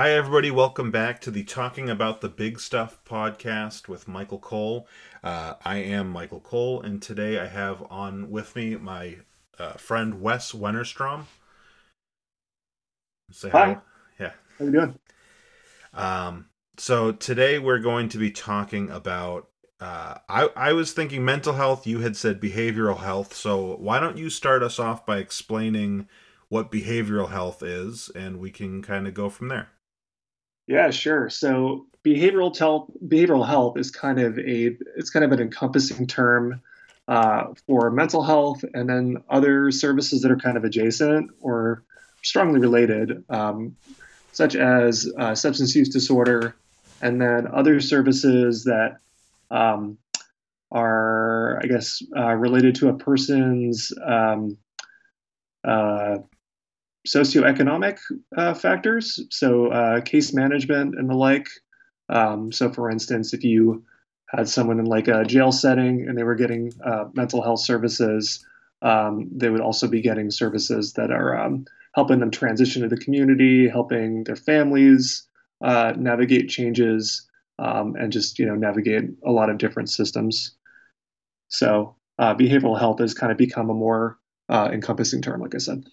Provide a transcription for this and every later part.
Hi, everybody. Welcome back to the Talking About the Big Stuff podcast with Michael Cole. Uh, I am Michael Cole, and today I have on with me my uh, friend Wes Wennerstrom. Say hi. hi. Yeah. How you doing? Um, so today we're going to be talking about. Uh, I I was thinking mental health. You had said behavioral health. So why don't you start us off by explaining what behavioral health is, and we can kind of go from there. Yeah, sure. So behavioral health, behavioral health is kind of a it's kind of an encompassing term uh, for mental health, and then other services that are kind of adjacent or strongly related, um, such as uh, substance use disorder, and then other services that um, are, I guess, uh, related to a person's um, uh, socioeconomic uh, factors, so uh, case management and the like. Um, so, for instance, if you had someone in like a jail setting and they were getting uh, mental health services, um, they would also be getting services that are um, helping them transition to the community, helping their families uh, navigate changes, um, and just you know navigate a lot of different systems. So, uh, behavioral health has kind of become a more uh, encompassing term, like I said.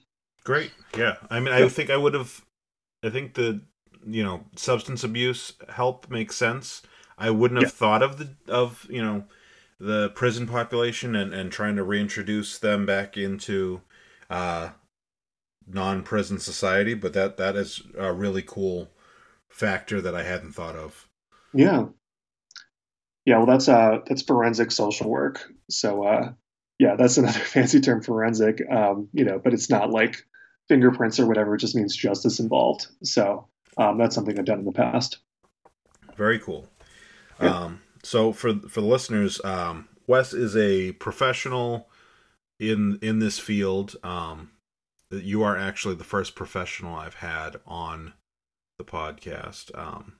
Great. Yeah. I mean, I think I would have. I think the you know substance abuse help makes sense. I wouldn't have yeah. thought of the of you know the prison population and and trying to reintroduce them back into uh non-prison society, but that that is a really cool factor that I hadn't thought of. Yeah. Yeah, well that's uh that's forensic social work. So uh yeah, that's another fancy term forensic. Um, you know, but it's not like fingerprints or whatever. It just means justice involved. So um, that's something I've done in the past. Very cool. Yeah. Um, so for for the listeners, um, Wes is a professional in in this field. Um, you are actually the first professional I've had on the podcast. Um,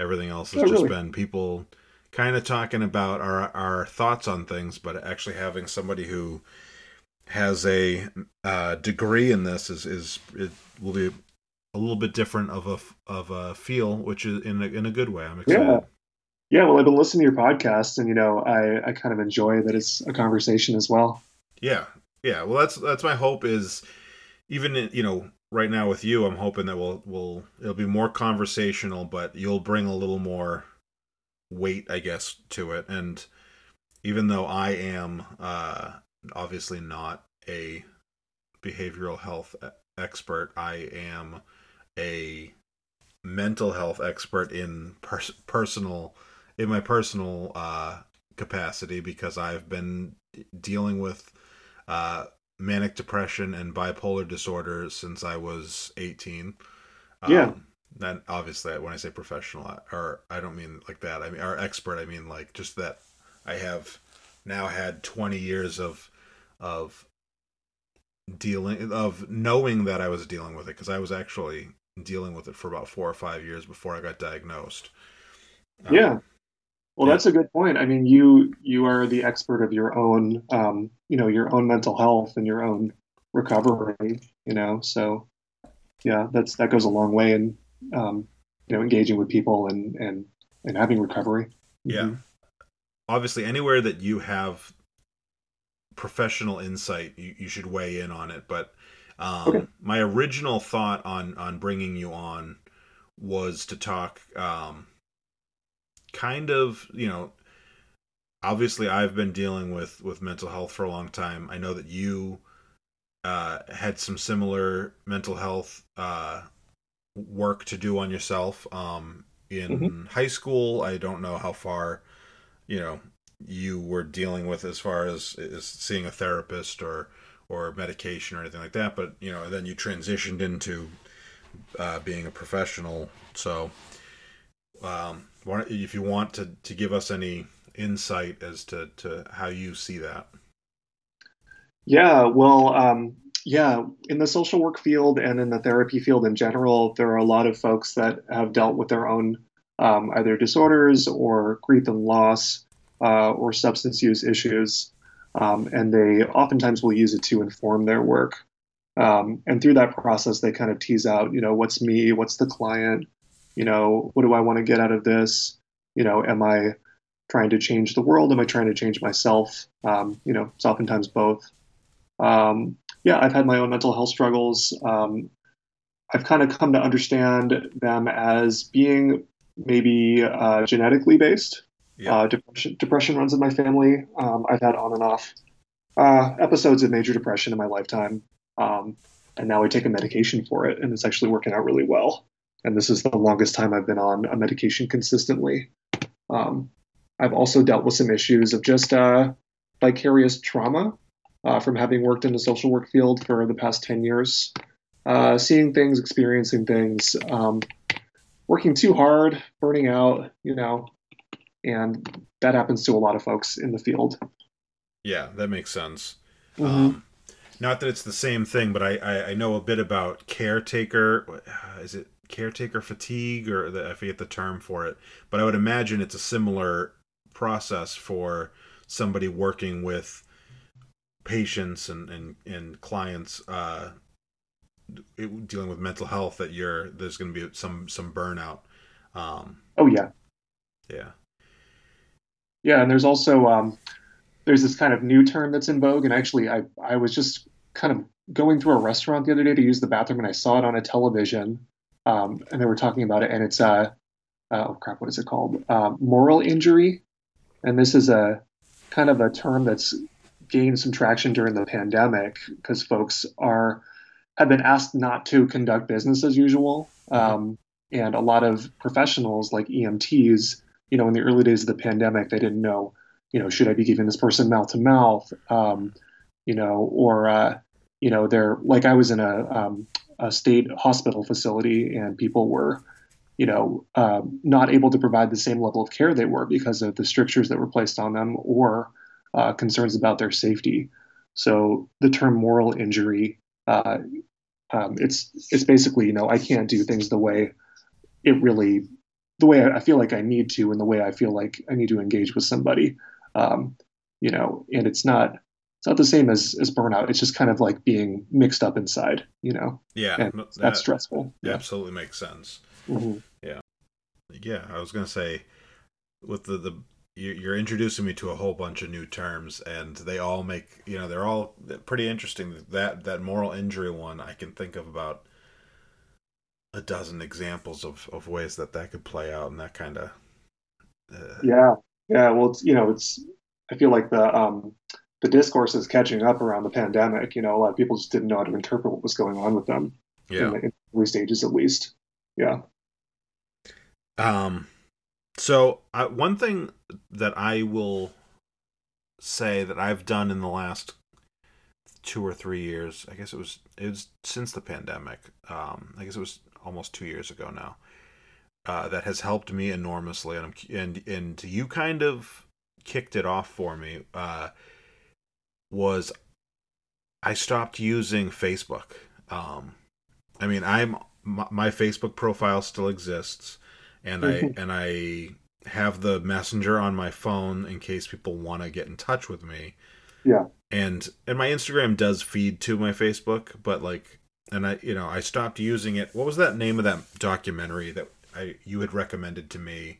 everything else has oh, just really? been people kind of talking about our our thoughts on things, but actually having somebody who has a uh, degree in this is is it will be a little bit different of a of a feel, which is in a, in a good way. I'm excited. Yeah. Yeah, well, I've been listening to your podcast, and you know, I, I kind of enjoy that it's a conversation as well. Yeah, yeah. Well, that's that's my hope is even you know right now with you, I'm hoping that we'll we'll it'll be more conversational, but you'll bring a little more weight, I guess, to it. And even though I am uh, obviously not a behavioral health expert. I am a mental health expert in pers- personal in my personal uh, capacity because I've been dealing with uh, manic depression and bipolar disorder since I was 18. Yeah. Um, and obviously, when I say professional, or I don't mean like that. I mean, our expert. I mean like just that I have now had 20 years of of dealing of knowing that I was dealing with it because I was actually dealing with it for about four or five years before I got diagnosed. Um, yeah. Well, yeah. that's a good point. I mean, you you are the expert of your own, um, you know, your own mental health and your own recovery. You know, so yeah, that's that goes a long way in, um, you know, engaging with people and and and having recovery. Yeah. Mm-hmm. Obviously, anywhere that you have professional insight, you, you should weigh in on it. But um, okay. my original thought on on bringing you on was to talk um, kind of you know obviously I've been dealing with with mental health for a long time. I know that you uh, had some similar mental health uh, work to do on yourself um, in mm-hmm. high school. I don't know how far you know you were dealing with as far as, as seeing a therapist or or medication or anything like that but you know then you transitioned into uh, being a professional. So um, if you want to, to give us any insight as to, to how you see that. Yeah well um, yeah in the social work field and in the therapy field in general there are a lot of folks that have dealt with their own um, either disorders or grief and loss uh, or substance use issues, um, and they oftentimes will use it to inform their work. Um, and through that process, they kind of tease out, you know, what's me, what's the client, You know, what do I want to get out of this? You know, am I trying to change the world? Am I trying to change myself? Um, you know, it's oftentimes both. Um, yeah, I've had my own mental health struggles. Um, I've kind of come to understand them as being maybe uh, genetically based. Yeah. Uh, depression, depression runs in my family. Um, I've had on and off uh, episodes of major depression in my lifetime. Um, and now I take a medication for it, and it's actually working out really well. And this is the longest time I've been on a medication consistently. Um, I've also dealt with some issues of just uh, vicarious trauma uh, from having worked in the social work field for the past 10 years, uh, seeing things, experiencing things, um, working too hard, burning out, you know, and that happens to a lot of folks in the field. Yeah, that makes sense. Mm-hmm. Um, not that it's the same thing, but I, I, I know a bit about caretaker. Uh, is it caretaker fatigue or the, I forget the term for it, but I would imagine it's a similar process for somebody working with patients and and, and clients uh, dealing with mental health that you're there's going to be some some burnout. Um, oh yeah, yeah, yeah, and there's also um, there's this kind of new term that's in vogue, and actually I I was just kind of going through a restaurant the other day to use the bathroom, and I saw it on a television, um, and they were talking about it, and it's uh, uh oh crap, what is it called? Um, moral injury, and this is a kind of a term that's gained some traction during the pandemic because folks are have been asked not to conduct business as usual, um, and a lot of professionals like EMTs, you know, in the early days of the pandemic, they didn't know you know, should I be giving this person mouth to mouth? You know, or uh, you know, they're like I was in a, um, a state hospital facility and people were, you know, um, not able to provide the same level of care they were because of the strictures that were placed on them or uh, concerns about their safety. So the term moral injury, uh, um, it's it's basically you know I can't do things the way it really the way I feel like I need to and the way I feel like I need to engage with somebody um, you know, and it's not it's not the same as as burnout. It's just kind of like being mixed up inside, you know. Yeah, and that, that's stressful. Yeah. Absolutely makes sense. Mm-hmm. Yeah, yeah. I was gonna say with the the you're introducing me to a whole bunch of new terms and they all make you know they're all pretty interesting that that moral injury one i can think of about a dozen examples of, of ways that that could play out and that kind of uh, yeah yeah, well, it's you know, it's I feel like the um, the discourse is catching up around the pandemic. You know, a lot of people just didn't know how to interpret what was going on with them. Yeah, in the, in early stages at least. Yeah. Um. So uh, one thing that I will say that I've done in the last two or three years, I guess it was it was since the pandemic. Um, I guess it was almost two years ago now uh, that has helped me enormously, and I'm, and and you kind of kicked it off for me. Uh, was I stopped using Facebook. Um, I mean, I'm my, my, Facebook profile still exists, and I mm-hmm. and I have the messenger on my phone in case people want to get in touch with me. Yeah. And and my Instagram does feed to my Facebook, but like and I you know, I stopped using it. What was that name of that documentary that I you had recommended to me.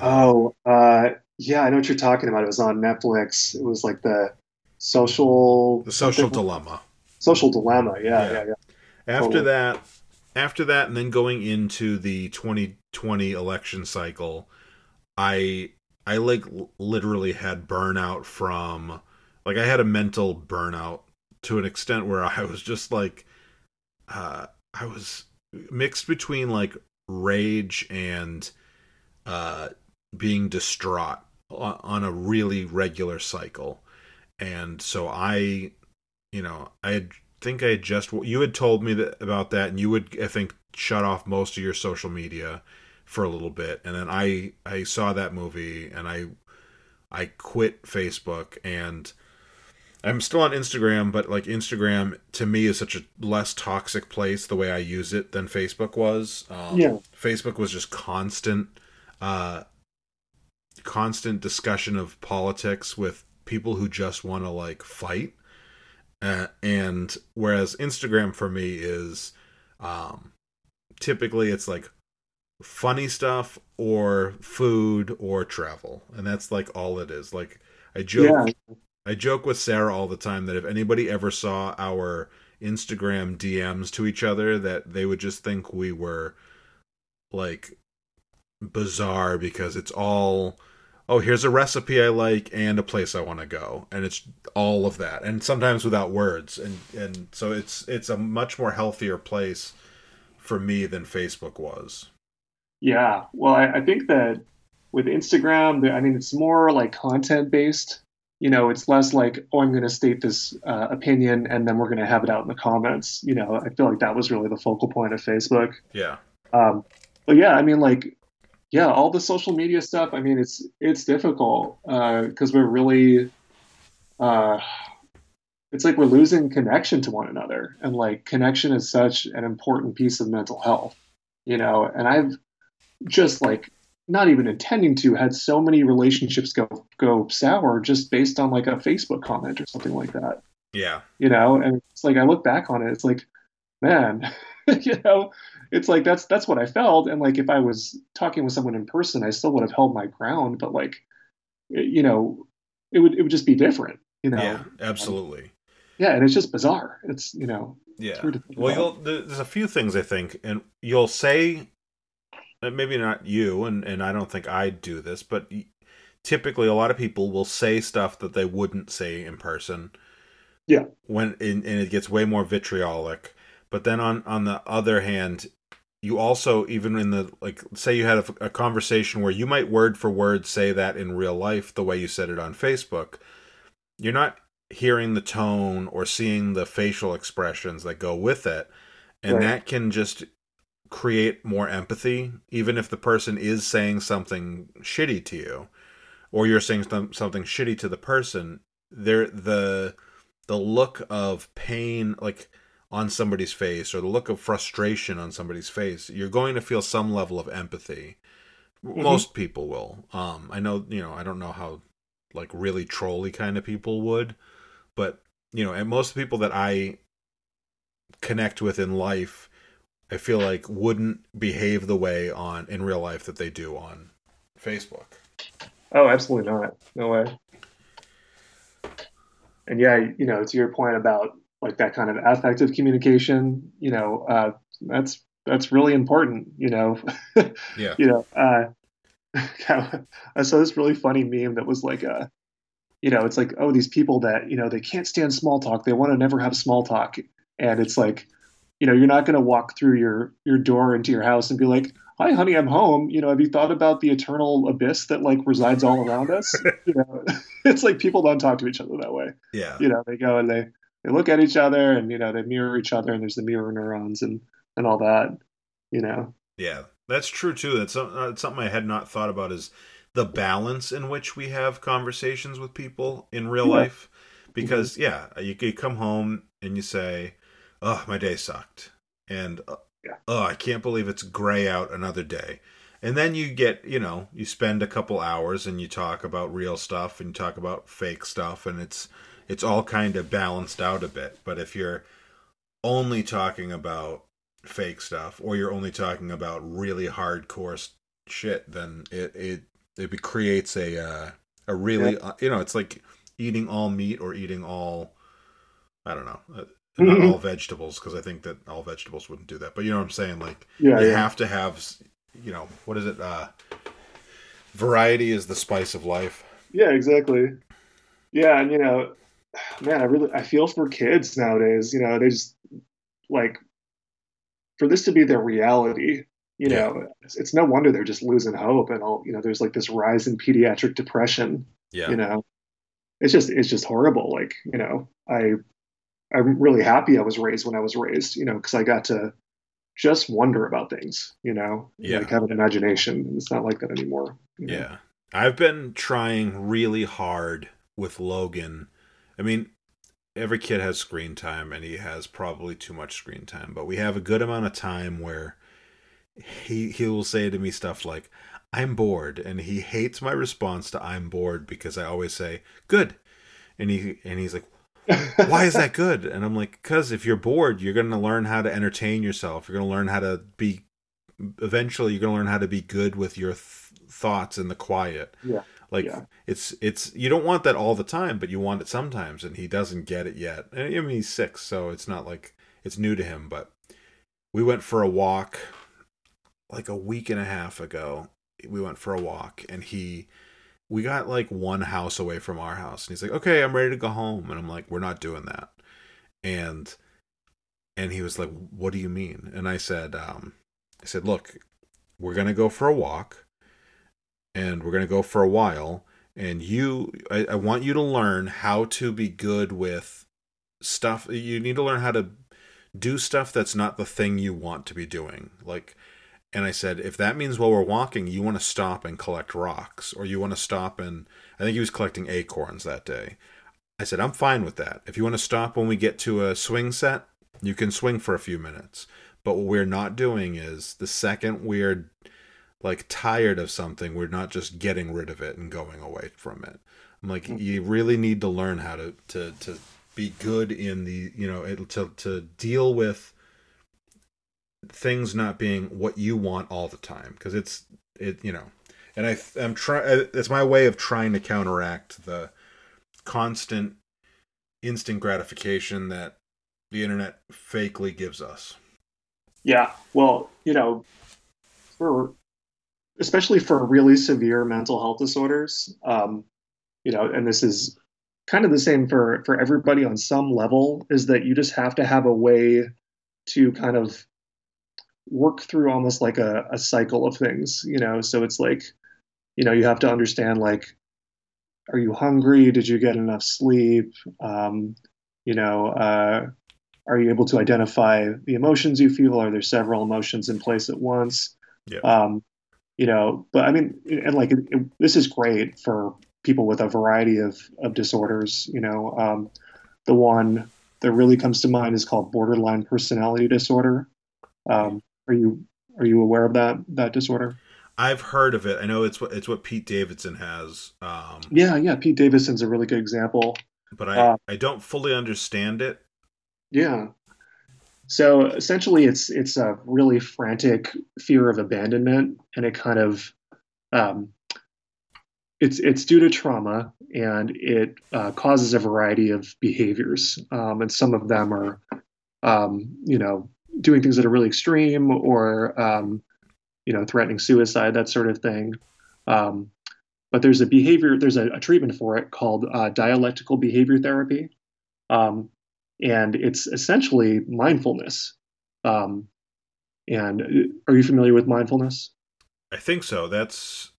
Oh, uh, yeah, I know what you're talking about. It was on Netflix. It was like the social the social dilemma. Social dilemma. Yeah, yeah, yeah. yeah. After totally. that, after that, and then going into the 2020 election cycle, I I like literally had burnout from like I had a mental burnout to an extent where I was just like uh I was mixed between like rage and uh, being distraught on a really regular cycle. And so I, you know, I think I just you had told me that about that, and you would I think shut off most of your social media for a little bit, and then I I saw that movie and I I quit Facebook and I'm still on Instagram, but like Instagram to me is such a less toxic place the way I use it than Facebook was. Um, yeah. Facebook was just constant, uh, constant discussion of politics with people who just want to like fight. Uh, and whereas Instagram for me is, um, typically it's like funny stuff or food or travel. And that's like all it is. Like I joke yeah. I joke with Sarah all the time that if anybody ever saw our Instagram DMs to each other that they would just think we were like bizarre because it's all oh here's a recipe i like and a place i want to go. And it's all of that and sometimes without words. And and so it's it's a much more healthier place for me than facebook was. Yeah. Well i, I think that with instagram i mean it's more like content based you know it's less like oh i'm going to state this uh, opinion and then we're going to have it out in the comments you know i feel like that was really the focal point of facebook yeah um, but yeah i mean like yeah, all the social media stuff. I mean, it's it's difficult because uh, we're really, uh, it's like we're losing connection to one another, and like connection is such an important piece of mental health, you know. And I've just like not even intending to had so many relationships go go sour just based on like a Facebook comment or something like that. Yeah, you know, and it's like I look back on it, it's like, man, you know, it's like that's that's what I felt. And like if I was talking with someone in person, I still would have held my ground. But like, you know, it would it would just be different. You know. Yeah, absolutely. yeah, and it's just bizarre. It's you know. Yeah. Well, you'll, there's a few things I think, and you'll say, Uh, maybe not you, and and I don't think I do this, but typically a lot of people will say stuff that they wouldn't say in person. Yeah. When and, and it gets way more vitriolic. But then on on the other hand, you also even in the like say you had a, a, conversation where you might word for word say that in real life the way you said it on facebook you're not hearing the tone or seeing the facial expressions that go with it and right. that can just create more empathy even if the person is saying something shitty to you or you're saying something shitty to the person there the the look of pain like on somebody's face or the look of frustration on somebody's face, you're going to feel some level of empathy. Mm-hmm. Most people will. Um, I know, you know, I don't know how like really trolly kind of people would, but you know, and most people that I connect with in life, I feel like wouldn't behave the way on in real life that they do on Facebook. Oh, absolutely not. No way. And yeah, you know, to your point about like that kind of affective communication, you know, uh, that's that's really important, you know. yeah. You know, uh, I saw this really funny meme that was like, uh, you know, it's like, oh, these people that you know they can't stand small talk, they want to never have small talk, and it's like, you know, you're not going to walk through your your door into your house and be like, hi, honey, I'm home. You know, have you thought about the eternal abyss that like resides all around us? you know, it's like people don't talk to each other that way. Yeah. You know, they go and they they look at each other and you know they mirror each other and there's the mirror neurons and and all that you know yeah that's true too that's uh, something i had not thought about is the balance in which we have conversations with people in real yeah. life because mm-hmm. yeah you, you come home and you say oh my day sucked and uh, yeah. oh i can't believe it's gray out another day and then you get you know you spend a couple hours and you talk about real stuff and you talk about fake stuff and it's it's all kind of balanced out a bit. But if you're only talking about fake stuff or you're only talking about really hardcore shit, then it it it creates a uh, a really yeah. uh, you know it's like eating all meat or eating all I don't know. Not mm-hmm. all vegetables because I think that all vegetables wouldn't do that. But you know what I'm saying? Like yeah, you yeah. have to have, you know, what is it? Uh, variety is the spice of life. Yeah, exactly. Yeah, and you know, man, I really I feel for kids nowadays. You know, they just like for this to be their reality. You yeah. know, it's, it's, no wonder they're just losing hope, and all you know, there's like this rise in pediatric depression. Yeah, you know, it's just it's just horrible. Like you know, I I'm really happy I was raised when I was raised. You know, because I got to just wonder about things. You know, yeah, like have an imagination. It's not like that anymore. You know? Yeah, I've been trying really hard with Logan I mean, every kid has screen time and he has probably too much screen time, but we have a good amount of time where he he will say to me stuff like I'm bored and he hates my response to I'm bored because I always say good. And he and he's like why is that good? And I'm like cuz if you're bored, you're going to learn how to entertain yourself. You're going to learn how to be eventually you're going to learn how to be good with your th- thoughts in the quiet. Yeah. Like Yeah. it's it's you don't want that all the time, but you want it sometimes, and he doesn't get it yet. And, I mean, he's six, so it's not like it's new to him. But we went for a walk like a week and a half ago. We went for a walk, and he we got like one house away from our house, and he's like, "Okay, I'm ready to go home," and I'm like, "We're not doing that," and and he was like, "What do you mean?" And I said, um, "I said, look, we're gonna go for a walk." and we're to go for a while and you I, I want you to learn how to be good with stuff you need to learn how to do stuff that's not the thing you want to be doing like and i said if that means while we're walking you want to stop and collect rocks or you want to stop and i think he was collecting acorns that day i said i'm fine with that if you want to stop when we get to a swing set you can swing for a few minutes but what we're not doing is the second we're like tired of something, we're not just getting rid of it and going away from it. I'm like, Mm. you really need to learn how to to to be good in the you know it, to to deal with things not being what you want all the time because it's it you know and I I'm trying it's my way of trying to counteract the constant instant gratification that the internet fakely gives us. Yeah. Well, you know, for especially for really severe mental health disorders, um, you know, and this is kind of the same for for everybody on some level, is that you just have to have a way to kind of work through almost like a, a cycle of things, you know. So it's like, you know, you have to understand like, are you hungry? Did you get enough sleep? Um, you know, uh, are you able to identify the emotions you feel? Are there several emotions in place at once? Yeah. Um, you know, but I mean, and like it, it, this is great for people with a variety of of disorders. You know, um, the one that really comes to mind is called borderline personality disorder. Um, are you are you aware of that that disorder? I've heard of it. I know it's what it's what Pete Davidson has. Um, Yeah, yeah. Pete Davidson's a really good example. but I Uh, I don't fully understand it. Yeah. So essentially, it's it's a really frantic fear of abandonment, and it kind of um, it's it's due to trauma, and it uh, causes a variety of behaviors, um, and some of them are, um, you know, doing things that are really extreme, or um, you know, threatening suicide, that sort of thing. Um, but there's a behavior, there's a, a treatment for it called uh, dialectical behavior therapy. Um, and it's essentially mindfulness. Um, and uh, are you familiar with mindfulness? I think so. That's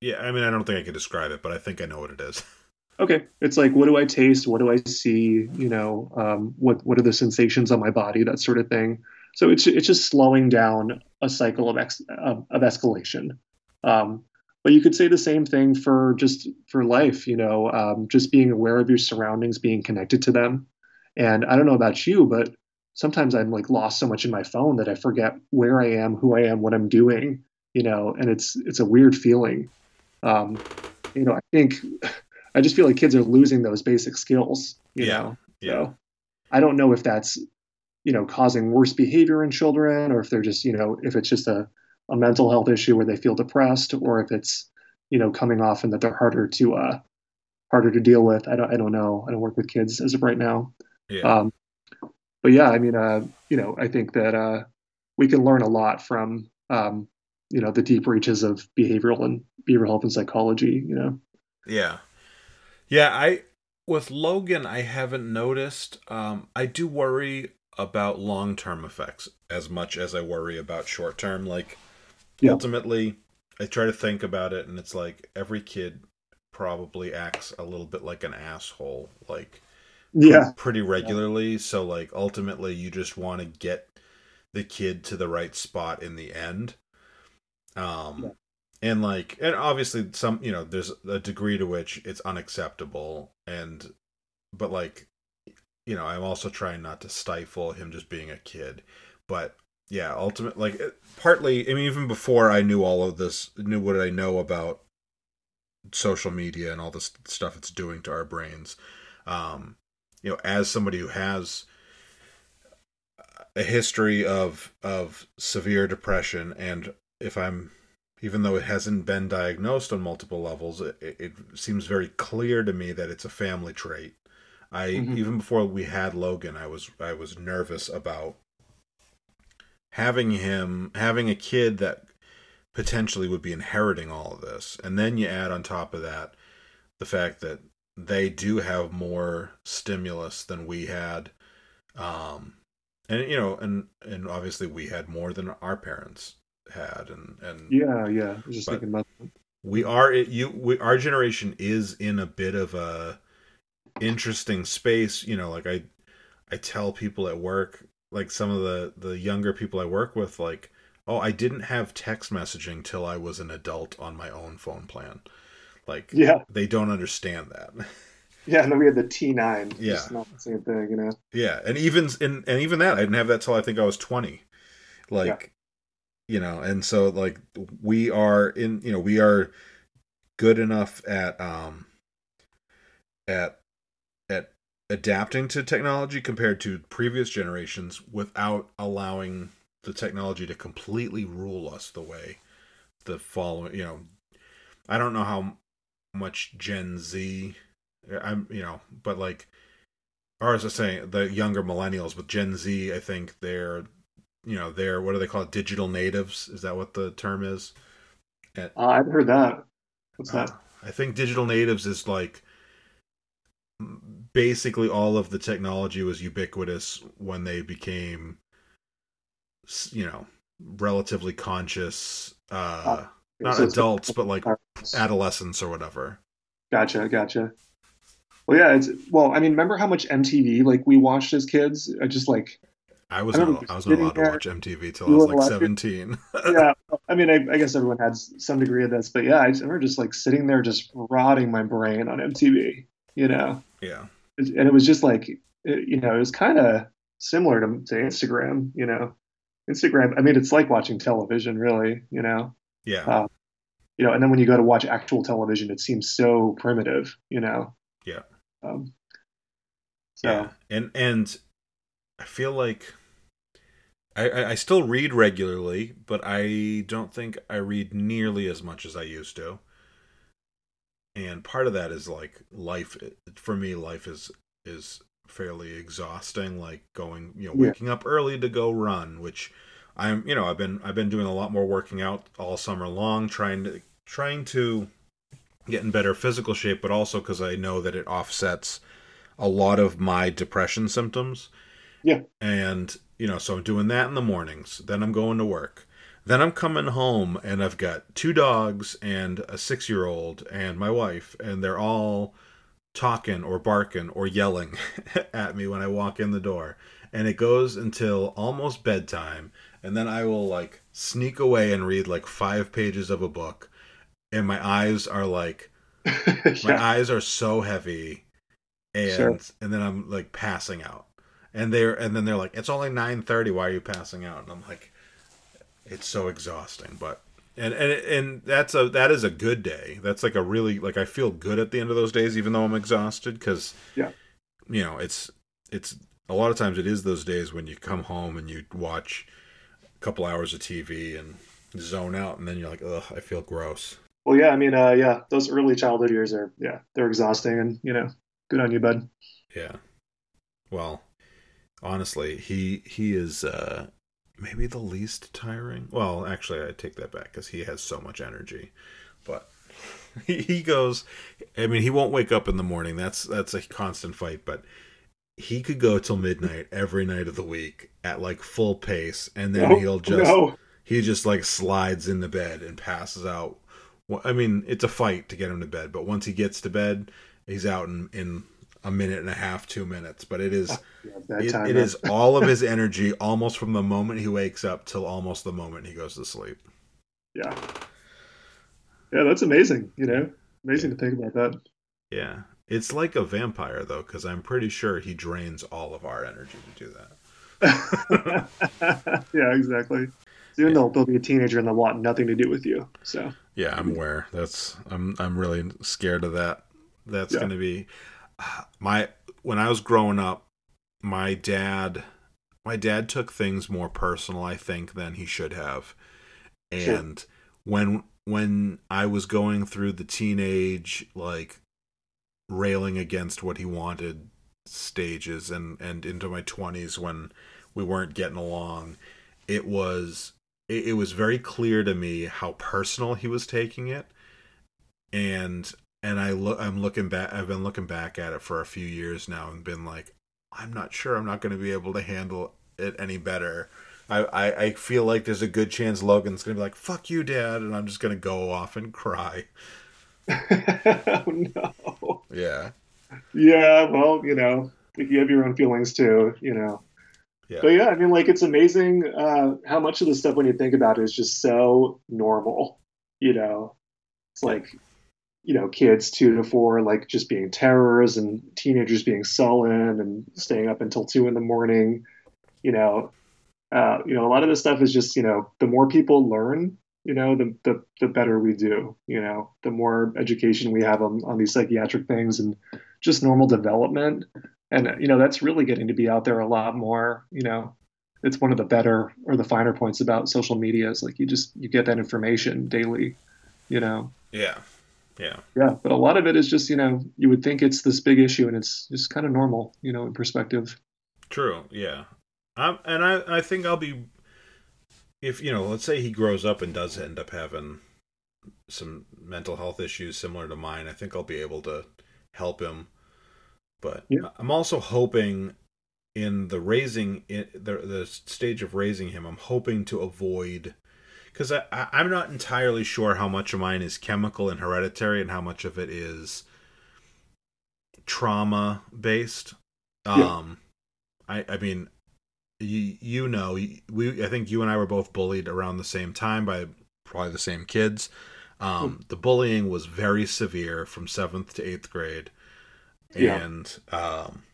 yeah. I mean, I don't think I could describe it, but I think I know what it is. Okay, it's like what do I taste? What do I see? You know, um, what what are the sensations on my body? That sort of thing. So it's it's just slowing down a cycle of ex, of, of escalation. Um, but you could say the same thing for just for life. You know, um, just being aware of your surroundings, being connected to them. And I don't know about you, but sometimes I'm like lost so much in my phone that I forget where I am, who I am, what I'm doing. You know, and it's it's a weird feeling. Um, you know, I think I just feel like kids are losing those basic skills. You Yeah, know, yeah. so I don't know if that's you know causing worse behavior in children, or if they're just you know if it's just a a mental health issue where they feel depressed, or if it's you know coming off and that they're harder to uh harder to deal with. I don't I don't know. I don't work with kids as of right now. Yeah. Um, but yeah, I mean, uh, you know, I think that uh, we can learn a lot from um, you know the deep reaches of behavioral and behavioral health and psychology. You know. Yeah. Yeah, I with Logan I haven't noticed. Um I do worry about long-term effects as much as I worry about short-term like Yeah. ultimately I try to think about it and it's like every kid probably acts a little bit like an asshole like Yeah. pretty regularly so like ultimately you just want to get the kid to the right spot in the end um Yeah. And like and obviously some you know there's a degree to which it's unacceptable and but like you know i'm also trying not to stifle him just being a kid. But yeah ultimately like partly i mean even before i knew all of this knew what i know about social media and all this stuff it's doing to our brains um you know as somebody who has a history of of severe depression, and if I'm even though it hasn't been diagnosed on multiple levels, it, it seems very clear to me that it's a family trait. I mm-hmm. even before we had Logan, I was I was nervous about having him having a kid that potentially would be inheriting all of this. And then you add on top of that the fact that they do have more stimulus than we had. Um and you know, and and obviously we had more than our parents had and and yeah yeah. I was just thinking about that. we are you we, our generation is in a bit of a interesting space you know like i i tell people at work like some of the the younger people i work with like oh i didn't have text messaging till i was an adult on my own phone plan. Like yeah. they don't understand that. Yeah and then we had the t9 yeah. not the same thing you know? Yeah and even and, and even that i didn't have that till i think i was 20 like you know and so like we are in you know we are good enough at um at at adapting to technology compared to previous generations without allowing the technology to completely rule us the way the following you know i don't know how much gen z i'm you know but like or as i say the younger millennials with gen z i think they're you know they're what do they call it? Digital natives? Is that what the term is? At, uh, i've heard that. What's that? Uh, i think digital natives is like basically all of the technology was ubiquitous when they became you know relatively conscious uh, uh not so adults but like adolescents or whatever. Gotcha gotcha. Well yeah it's well i mean remember how much mtv like we watched as kids? I just like I was I, not, I was not allowed to watch MTV till I was like seventeen. yeah, I mean, I, I, guess everyone had some degree of this, but yeah, I remember just like sitting there, just rotting my brain on MTV. You know. Yeah. And it was just like, it, you know, it was kind of similar to, to Instagram. You know, Instagram. I mean, it's like watching television, really. You know. Yeah. Uh, you know, and then when you go to watch actual television, it seems so primitive. You know. Yeah. Um, so. Yeah, and and I feel like I, I still read regularly, but I don't think I read nearly as much as I used to. And part of that is like life for me life is is fairly exhausting like going, you know, waking yeah. up early to go run, which I'm, you know, I've been I've been doing a lot more working out all summer long trying to trying to get in better physical shape, but also cuz I know that it offsets a lot of my depression symptoms yeah. And, you know, so I'm doing that in the mornings. Then I'm going to work. Then I'm coming home and I've got two dogs and a six year old and my wife, and they're all talking or barking or yelling at me when I walk in the door. And it goes until almost bedtime. And then I will like sneak away and read like five pages of a book. And my eyes are like, yeah. my eyes are so heavy. And, sure. and then I'm like passing out and they're and then they're like, "It's only nine thirty. Why are you passing out?" And I'm like, "It's so exhausting." But and and and that's a that is a good day. That's like a really like I feel good at the end of those days, even though I'm exhausted. Because yeah, you know, it's it's a lot of times it is those days when you come home and you watch a couple hours of TV and zone out, and then you're like, "Ugh, I feel gross." Well, yeah, I mean, uh, yeah, those early childhood years are yeah, they're exhausting, and you know, good on you, bud. Yeah. Well, honestly, he he is uh, maybe the least tiring. Well, actually, I take that back because he has so much energy. But he, he goes. I mean, he won't wake up in the morning. That's that's a constant fight. But he could go till midnight every night of the week at like full pace, and then no, he'll just no. he just like slides into bed and passes out. I mean, it's a fight to get him to bed, but once he gets to bed, he's out in in a minute and a half, two minutes. But it is yeah, it, it is all of his energy almost from the moment he wakes up till almost the moment he goes to sleep. Yeah. Yeah, that's amazing. You know, amazing to think about that. Yeah. It's like a vampire, though, because I'm pretty sure he drains all of our energy to do that. yeah, exactly. Even yeah. though they'll be a teenager and they'll want nothing to do with you. So yeah, I'm aware. That's I'm I'm really scared of that. That's yeah. going to be my when I was growing up my dad my dad took things more personal, I think, than he should have. And sure. when when I was going through the teenage like railing against what he wanted stages and and into my 20s when we weren't getting along, it was it, it was very clear to me how personal he was taking it. And and I look I'm looking back I've been looking back at it for a few years now and been like I'm not sure I'm not going to be able to handle it any better. I, I, I feel like there's a good chance Logan's going to be like, fuck you, dad, and I'm just going to go off and cry. oh, no. Yeah. Yeah, well, you know, you have your own feelings too, you know. Yeah. But yeah, I mean, like, it's amazing uh, how much of the stuff when you think about it is just so normal, you know. It's like, you know, kids two to four, like just being terrors and teenagers being sullen and staying up until two in the morning, you know. Uh, you know, a lot of this stuff is just, you know, the more people learn, you know, the, the, the better we do, you know, the more education we have on, on these psychiatric things and just normal development. And, you know, that's really getting to be out there a lot more, you know, it's one of the better or the finer points about social media is like you just, you get that information daily, you know? Yeah. Yeah. Yeah. But a lot of it is just, you know, you would think it's this big issue and it's just kind of normal, you know, in perspective. True. Yeah. I'm, and I, I think I'll be, if, you know, let's say he grows up and does end up having some mental health issues similar to mine, I think I'll be able to help him. But yeah. I'm also hoping in the raising, in the, the stage of raising him, I'm hoping to avoid because I, I am not entirely sure how much of mine is chemical and hereditary and how much of it is trauma based. Um, I I mean, you you know we I think you and I were both bullied around the same time by probably the same kids. Um, hmm. the bullying was very severe from seventh to eighth grade, and yeah. um,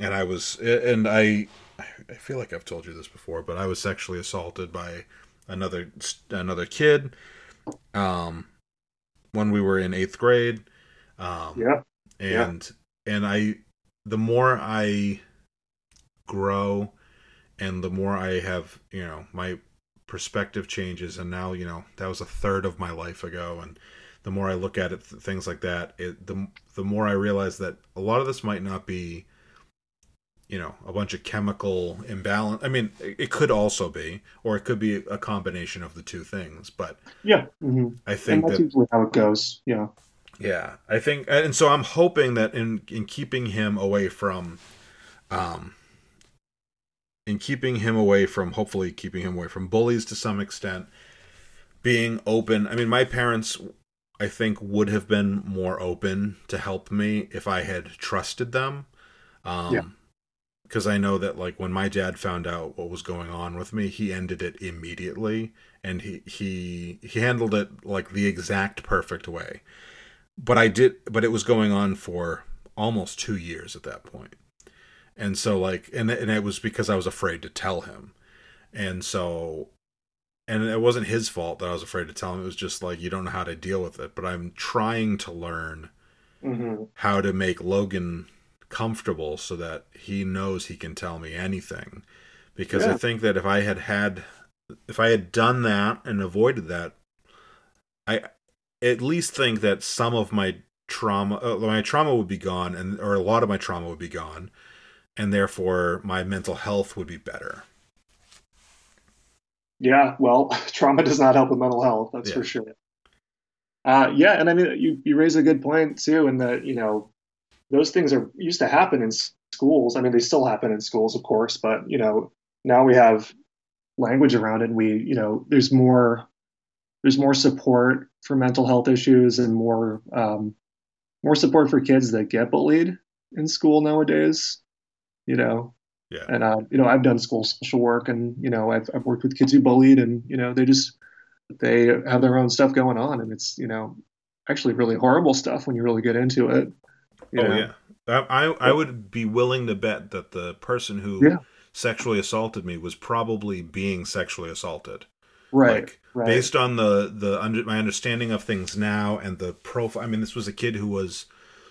and I was and I I feel like I've told you this before, but I was sexually assaulted by another another kid um when we were in eighth grade um yeah and yeah. and i the more i grow and the more i have you know my perspective changes and now you know that was a third of my life ago and the more i look at it things like that it the the more i realize that a lot of this might not be you know a bunch of chemical imbalance. I mean it could also be or it could be a combination of the two things but yeah mm-hmm. i think and that's that, usually how it goes yeah. Yeah i think and so i'm hoping that in in keeping him away from um in keeping him away from hopefully keeping him away from bullies to some extent being open. I mean my parents i think would have been more open to help me if i had trusted them. Um yeah because I know that like when my dad found out what was going on with me, he ended it immediately, and he he he handled it like the exact perfect way. But I did, but it was going on for almost two years at that point, and so like, and and it was because I was afraid to tell him, and so, and it wasn't his fault that I was afraid to tell him. It was just like you don't know how to deal with it. But I'm trying to learn mm-hmm. how to make Logan comfortable so that he knows he can tell me anything because yeah. i think that if i had had if i had done that and avoided that i at least think that some of my trauma uh, my trauma would be gone and or a lot of my trauma would be gone and therefore my mental health would be better yeah well trauma does not help with mental health that's yeah. for sure uh, yeah and i mean you, you raise a good point too in that you know those things are used to happen in schools. I mean, they still happen in schools, of course, but you know, now we have language around it. And we, you know, there's more there's more support for mental health issues and more um, more support for kids that get bullied in school nowadays. You know, yeah. And uh, you know, I've done school social work, and you know, I've I've worked with kids who bullied, and you know, they just they have their own stuff going on, and it's you know, actually really horrible stuff when you really get into it. You oh know? yeah, I I would be willing to bet that the person who yeah. sexually assaulted me was probably being sexually assaulted. Right. Like, right. Based on the the under, my understanding of things now and the profile. I mean, this was a kid who was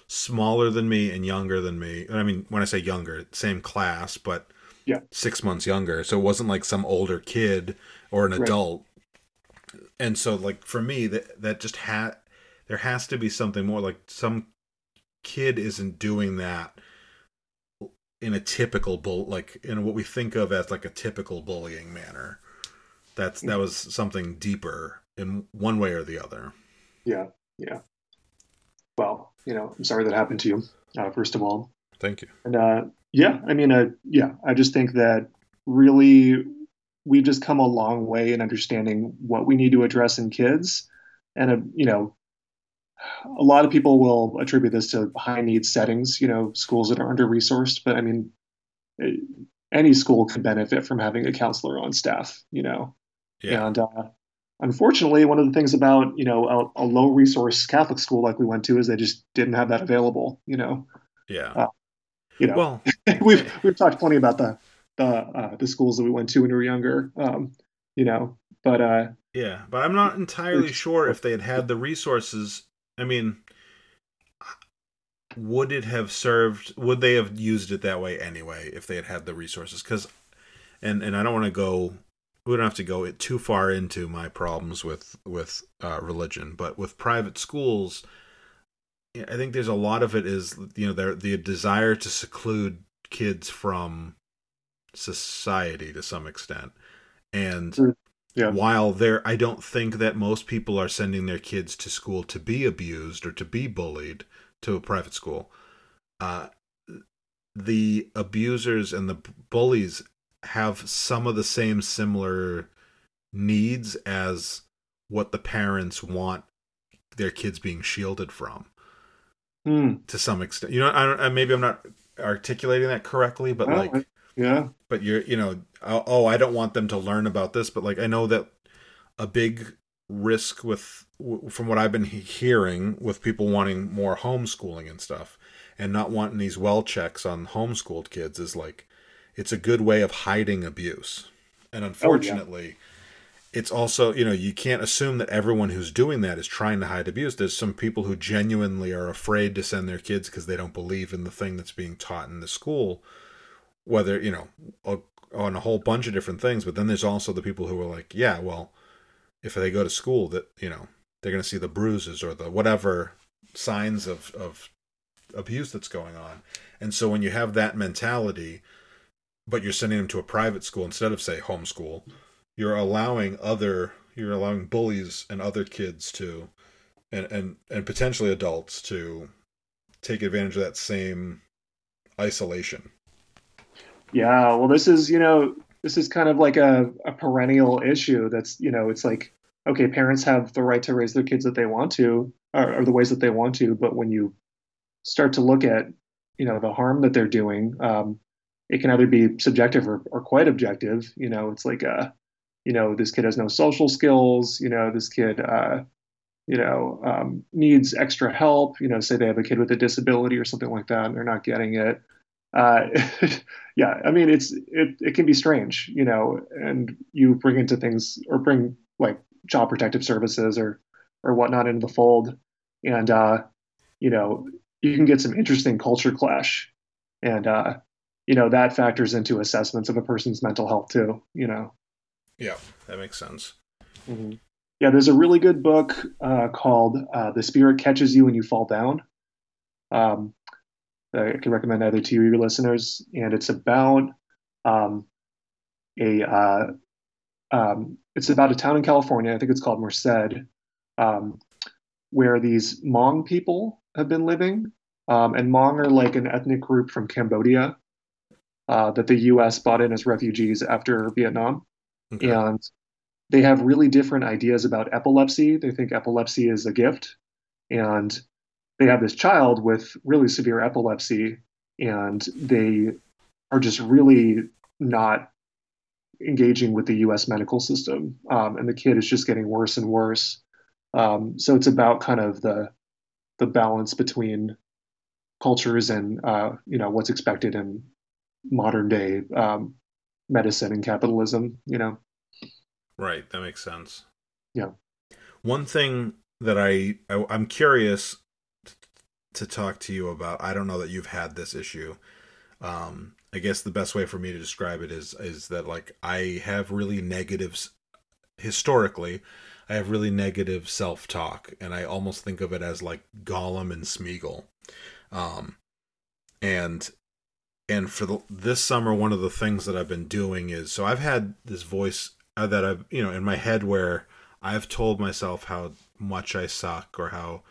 smaller than me and younger than me. I mean, when I say younger, same class, but yeah. six months younger. So it wasn't like some older kid or an Right. adult. And so, like for me, that that just had there has to be something more. Like some kid isn't doing that in a typical bull, like in what we think of as like a typical bullying manner. That's that was something deeper in one way or the other. Yeah, yeah. Well, you know, I'm sorry that happened to you. Uh, first of all, Thank you. and uh, yeah, I mean, uh, yeah, I just think that really we've just come a long way in understanding what we need to address in kids, and uh, you know, a lot of people will attribute this to high need settings, you know, schools that are under resourced, but I mean, eh, any school could benefit from having a counselor on staff, you know. Yeah. And uh, unfortunately, one of the things about you know a, a low resource Catholic school like we went to is they just didn't have that available. You know, Yeah. Uh, you know, Well, we've we've talked plenty about the the uh, the schools that we went to when we were younger. Um, you know, but uh, Yeah, but I'm not entirely sure if they had had the resources. I mean, would it have served? Would they have used it that way anyway if they had had the resources? Because, and and I don't want to go. We don't have to go it too far into my problems with with uh, religion, but with private schools, I think there's a lot of it is you know the desire to seclude kids from society to some extent, and Mm, yeah. while there i don't think that most people are sending their kids to school to be abused or to be bullied to a private school. Uh, the abusers and the bullies have some of the same similar needs as what the parents want their kids being shielded from. Hmm, to some extent you know i don't uh, maybe i'm not articulating that correctly but Well, like yeah, but you're you know oh, oh i don't want them to learn about this but like i know that a big risk with from what i've been hearing with people wanting more homeschooling and stuff and not wanting these well checks on homeschooled kids is like it's a good way of hiding abuse. And oh, unfortunately it's also you know you can't assume that everyone who's doing that is trying to hide abuse. There's some people who genuinely are afraid to send their kids because they don't believe in the thing that's being taught in the school whether you know a, on a whole bunch of different things but then there's also the people who are like yeah well if they go to school that you know they're going to see the bruises or the whatever signs of of abuse that's going on. And so when you have that mentality but you're sending them to a private school instead of say homeschool you're allowing other you're allowing bullies and other kids to and and and potentially adults to take advantage of that same isolation yeah. Well, this is you know this is kind of like a, a perennial issue. That's you know it's like okay, parents have the right to raise their kids that they want to or, or the ways that they want to, but when you start to look at you know the harm that they're doing, um, it can either be subjective or, or quite objective. You know, it's like uh, you know this kid has no social skills. You know, this kid uh, you know um, needs extra help. You know, say they have a kid with a disability or something like that, and they're not getting it. Uh, yeah, I mean it's it it can be strange, you know, and you bring into things or bring like child protective services or or whatnot into the fold, and uh, you know you can get some interesting culture clash, and uh, you know that factors into assessments of a person's mental health too, you know. yeah that makes sense Mhm. Yeah, there's a really good book uh, called uh, "The Spirit Catches You When You Fall Down." Um, I can recommend either to your listeners, and it's about um, a uh, um, it's about a town in California. I think it's called Merced, um, where these Hmong people have been living, um, and Hmong are like an ethnic group from Cambodia uh, that the U.S. brought in as refugees after Vietnam okay. and they have really different ideas about epilepsy. They think epilepsy is a gift, and they have this child with really severe epilepsy, and they are just really not engaging with the U.S. medical system, um, and the kid is just getting worse and worse. Um, so it's about kind of the the balance between cultures and uh, you know what's expected in modern day um, medicine and capitalism. You know. Right, that makes sense. Yeah. One thing that I, I I'm curious to talk to you about. I don't know that you've had this issue, um, I guess the best way for me to describe it is is that like I have really negatives historically. I have really negative self talk, and I almost think of it as like Gollum and Smeagol. Um, and and for the, this summer, one of the things that I've been doing is so I've had this voice uh, that I've you know in my head where I've told myself how much I suck or how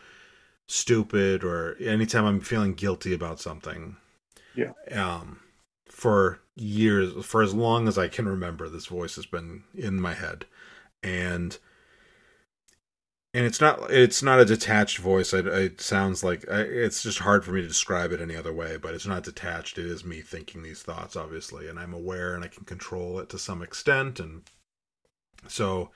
stupid or anytime I'm feeling guilty about something. Yeah. Um, for years, for as long as I can remember, this voice has been in my head, and and it's not it's not a detached voice. It, it sounds like it's just hard for me to describe it any other way. But it's not detached. It is me thinking these thoughts, obviously, and I'm aware and I can control it to some extent. And so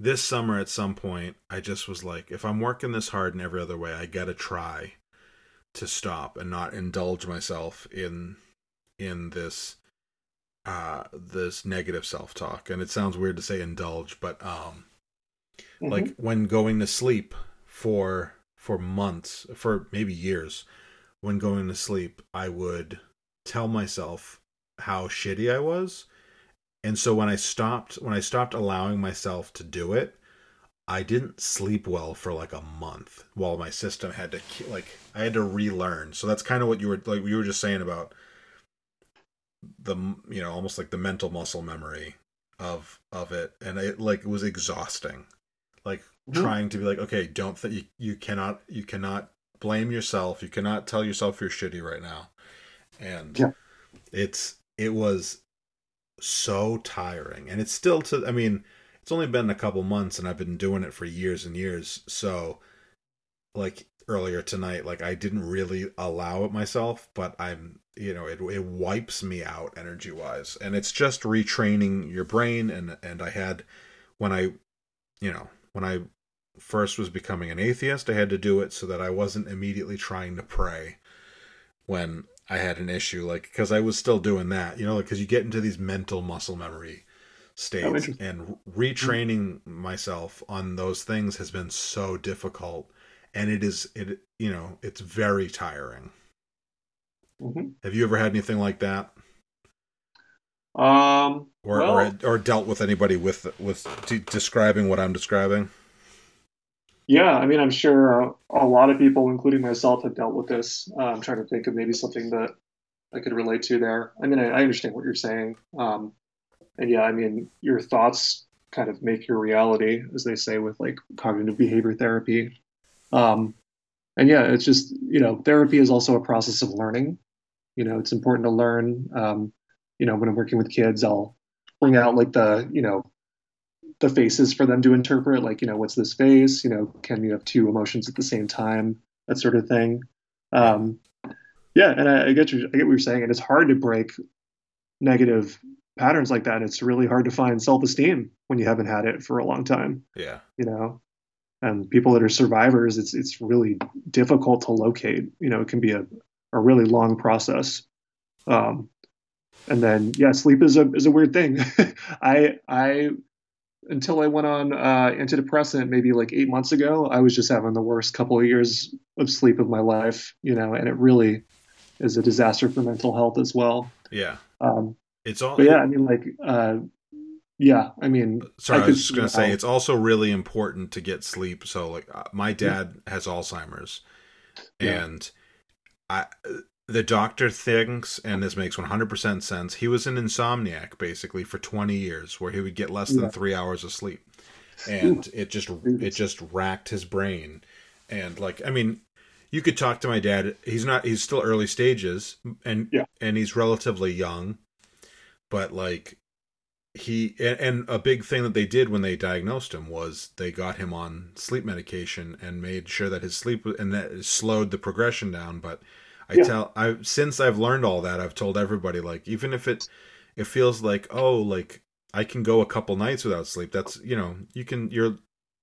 this summer at some point i just was like if i'm working this hard in every other way i gotta try to stop and not indulge myself in in this uh this negative self-talk and it sounds weird to say indulge but um mm-hmm. like when going to sleep for for months for maybe years when going to sleep i would tell myself how shitty i was and so when I stopped when I stopped allowing myself to do it, I didn't sleep well for like a month while my system had to like I had to relearn. So that's kind of what you were like you were just saying about the you know almost like the mental muscle memory of of it and it like it was exhausting. Like mm-hmm. trying to be like okay, don't th- you, you cannot you cannot blame yourself. You cannot tell yourself you're shitty right now. And yeah. it's it was so tiring. And it's still to i mean it's only been a couple months and i've been doing it for years and years. So like earlier tonight like i didn't really allow it myself but i'm you know it, it wipes me out energy wise and it's just retraining your brain. And and i had when i you know when i first was becoming an atheist i had to do it so that i wasn't immediately trying to pray when I had an issue, like because I was still doing that, you know, because you get into these mental muscle memory states, oh, and retraining myself on those things has been so difficult, and it is it you know it's very tiring. Mm-hmm. Have you ever had anything like that? Um, or well, or, or dealt with anybody with with de- describing what I'm describing? Yeah, I mean, I'm sure a lot of people, including myself, have dealt with this. Uh, I'm trying to think of maybe something that I could relate to there. I mean, I, I understand what you're saying. Um, and yeah, I mean, your thoughts kind of make your reality, as they say with like cognitive behavior therapy. Um, and yeah, it's just, you know, therapy is also a process of learning. You know, it's important to learn. Um, you know, when I'm working with kids, I'll bring out like the, you know, the faces for them to interpret like you know what's this face? You know can you have two emotions at the same time? That sort of thing. Um, yeah and I, I get you i get what you're saying and it's hard to break negative patterns like that it's really hard to find self-esteem when you haven't had it for a long time. Yeah. You know? And people that are survivors it's it's really difficult to locate you know it can be a, a really long process. Um, and then yeah sleep is a is a weird thing. I i until I went on uh, antidepressant maybe like eight months ago, I was just having the worst couple of years of sleep of my life, you know, and it really is a disaster for mental health as well. Yeah. Um, it's all. Yeah, I mean, like, uh, yeah, I mean, sorry, I, I was just gonna say it's also really important to get sleep. So, like, uh, my dad yeah. has Alzheimer's, yeah. and I the doctor thinks, and this makes 100% sense, he was an insomniac basically for 20 years where he would get less than yeah. three hours of sleep. And it just it just racked his brain. And like I mean, you could talk to my dad. He's not he's still early stages and yeah. and he's relatively young. But like he and, and a big thing that they did when they diagnosed him was they got him on sleep medication and made sure that his sleep and that slowed the progression down, but I yeah. tell I since I've learned all that, I've told everybody like even if it it feels like oh like I can go a couple nights without sleep. That's you know you can you're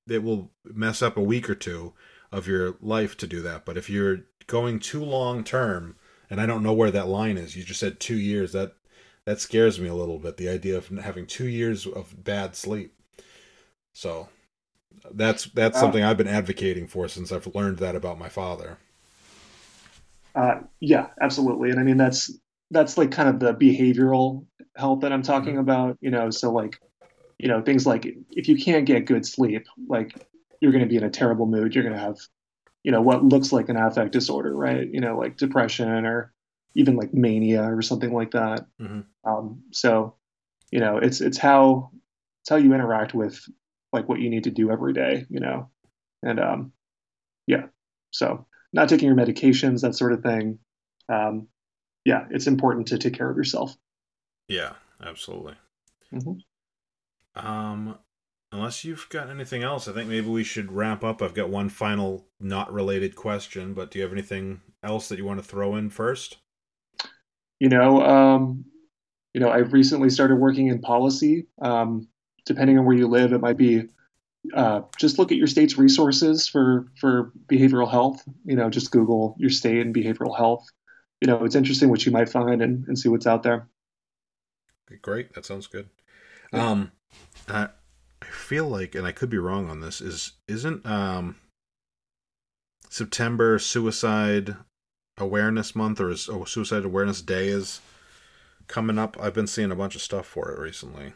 it will mess up a week or two of your life to do that. But if you're going too long term, and I don't know where that line is, you just said two years. That that scares me a little bit. The idea of having two years of bad sleep. So that's that's something I've been advocating for since I've learned that about my father. Uh, yeah, absolutely. And I mean, that's that's like kind of the behavioral health that I'm talking mm-hmm. about. You know, so like, you know, things like if you can't get good sleep, like you're going to be in a terrible mood. You're going to have, you know, what looks like an affect disorder, right? You know, like depression or even like mania or something like that. Mm-hmm. Um, so, you know, it's it's how it's how you interact with like what you need to do every day, you know, and um, yeah. So, not taking your medications, that sort of thing. Um, yeah, it's important to take care of yourself. Yeah, absolutely. Mm-hmm. Um, unless you've got anything else, I think maybe we should wrap up. I've got one final, not related question, but do you have anything else that you want to throw in first? You know, um, you know, I've recently started working in policy. Um, depending on where you live, it might be uh, just look at your state's resources for for behavioral health. You know, just Google your state and behavioral health. You know, it's interesting what you might find and, and see what's out there. Great, that sounds good. Yeah. Um, I, I feel like, and I could be wrong on this, is isn't um September Suicide Awareness Month or is oh, Suicide Awareness Day is coming up? I've been seeing a bunch of stuff for it recently.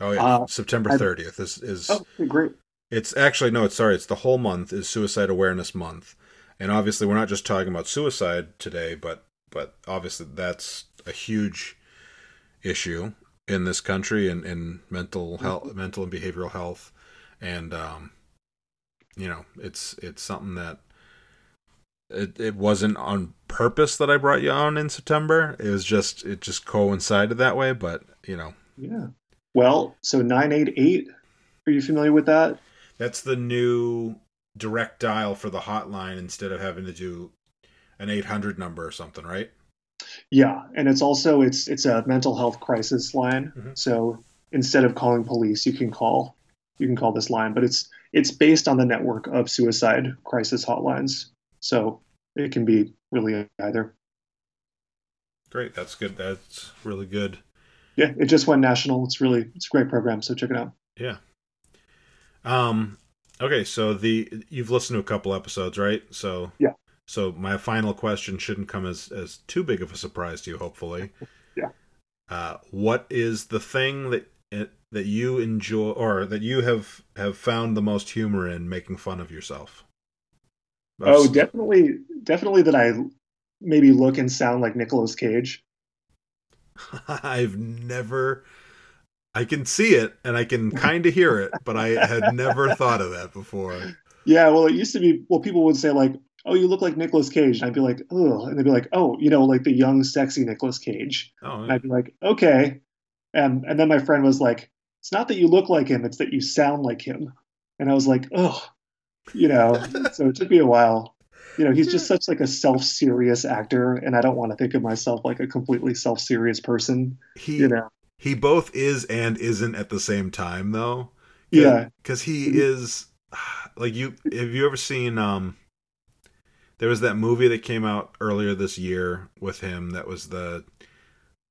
Oh yeah, uh, September thirtieth is is oh, great. It's actually no, it's sorry, it's the whole month is Suicide Awareness Month, and obviously we're not just talking about suicide today, but but obviously that's a huge issue in this country and in, in mental health, mm-hmm. mental and behavioral health, and um, you know, it's it's something that it it wasn't on purpose that I brought you on in September. It was just it just coincided that way, but you know. Yeah. Well, so 988, are you familiar with that? That's the new direct dial for the hotline instead of having to do an 800 number or something, right? Yeah, and it's also it's it's a mental health crisis line. Mm-hmm. So instead of calling police, you can call you can call this line, but it's it's based on the network of suicide crisis hotlines. So it can be really either. Great, that's good. That's really good yeah, it just went national. It's really it's a great program, so check it out. Yeah. Um. Okay, so the you've listened to a couple episodes, right? So yeah. So my final question shouldn't come as as too big of a surprise to you, hopefully. yeah. Uh, what is the thing that that you enjoy or that you have have found the most humor in making fun of yourself? Most... Oh, definitely, definitely that I maybe look and sound like Nicolas Cage. I've never I can see it and I can kind of hear it, but I had never thought of that before. Yeah, well, it used to be. Well, people would say like, "Oh, you look like Nicolas Cage," and I'd be like, "Oh," and they'd be like, "Oh, you know, like the young, sexy Nicolas Cage." Oh, yeah. I'd be like, "Okay," and and then my friend was like, "It's not that you look like him; it's that you sound like him." And I was like, "Oh," you know. so it took me a while you know, he's just such like a self-serious actor, and I don't want to think of myself like a completely self-serious person. He, you know, he both is and isn't at the same time, though. Yeah, because he is like you. Have you ever seen? um There was that movie that came out earlier this year with him. That was the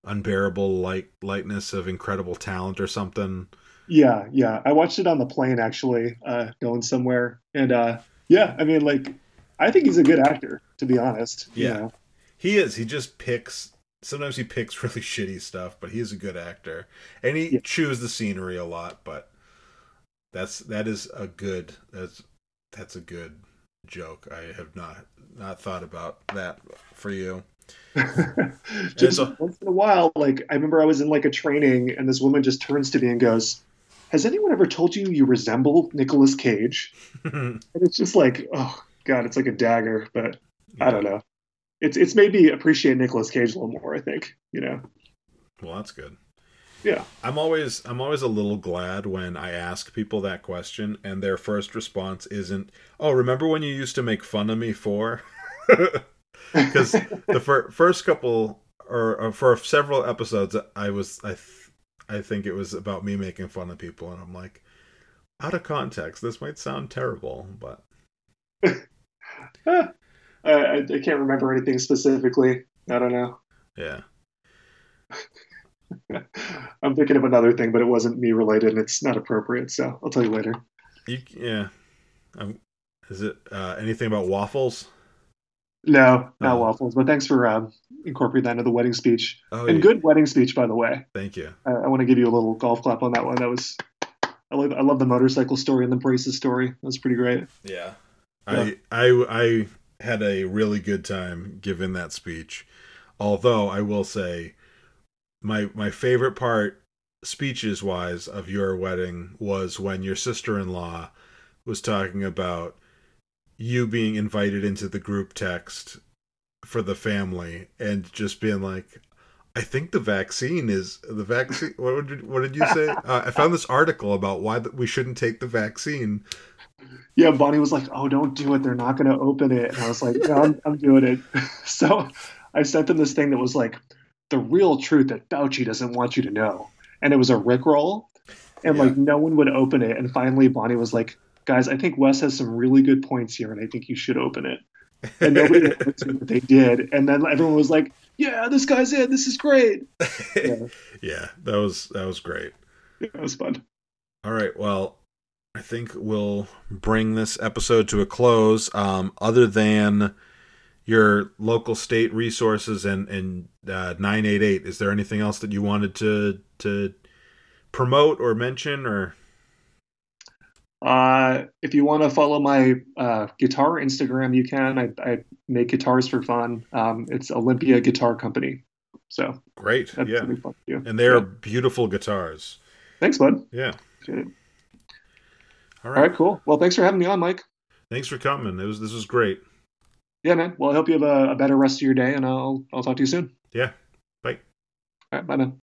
unbearable light lightness of incredible talent or something. Yeah, yeah. I watched it on the plane actually, uh, going somewhere, and uh, yeah, I mean, like I think he's a good actor, to be honest. Yeah, you know? he is. He just picks. Sometimes he picks really shitty stuff, but he is a good actor, and he yeah. chews the scenery a lot. But that's that is a good that's that's a good joke. I have not not thought about that for you. just once in a while, like I remember I was in like a training, and this woman just turns to me and goes, "Has anyone ever told you you resemble Nicolas Cage?" and it's just like, oh God, it's like a dagger, but yeah. I don't know. It's it's made me appreciate Nicolas Cage a little more. I think you know. Well, that's good. Yeah, I'm always I'm always a little glad when I ask people that question and their first response isn't, "Oh, remember when you used to make fun of me for?" Because the fir- first couple or, or, for several episodes, I was I th- I think it was about me making fun of people, and I'm like, out of context, this might sound terrible, but I, I, can't remember anything specifically. I don't know. Yeah. I'm thinking of another thing, but it wasn't me related, and it's not appropriate. So I'll tell you later. You, yeah. Um, is it uh, anything about waffles? No, not oh. waffles. But thanks for uh, incorporating that into the wedding speech. Oh, and yeah. good wedding speech, by the way. Thank you. I, I want to give you a little golf clap on that one. That was. I love, I love the motorcycle story and the braces story. That was pretty great. Yeah. Yeah. I I I had a really good time giving that speech. Although I will say my my favorite part speeches wise of your wedding was when your sister-in-law was talking about you being invited into the group text for the family and just being like I think the vaccine is the vaccine. What did what did you say? Uh, I found this article about why we shouldn't take the vaccine. Yeah, Bonnie was like, "Oh, don't do it. They're not going to open it." And I was like, "No, I'm, I'm doing it." so I sent them this thing that was like the real truth that Fauci doesn't want you to know, and it was a Rickroll, and yeah. like no one would open it. And finally, Bonnie was like, "Guys, I think Wes has some really good points here, and I think you should open it." And nobody what they did, and then everyone was like, "Yeah, this guy's in. This is great." Yeah. yeah, that was that was great. Yeah, it was fun. All right, well, I think we'll bring this episode to a close. Um, other than your local state resources and and uh, 988 is there anything else that you wanted to to promote or mention or uh, if you want to follow my uh, guitar Instagram, you can. I, I make guitars for fun. Um, it's Olympia Guitar Company. So great, yeah, and they are yeah. beautiful guitars. Thanks, bud. Yeah. All right. All right, cool. Well, thanks for having me on, Mike. Thanks for coming. It was this was great yeah, man. Well, I hope you have a, a better rest of your day, and I'll I'll talk to you soon. Yeah. Bye. All right. Bye, man.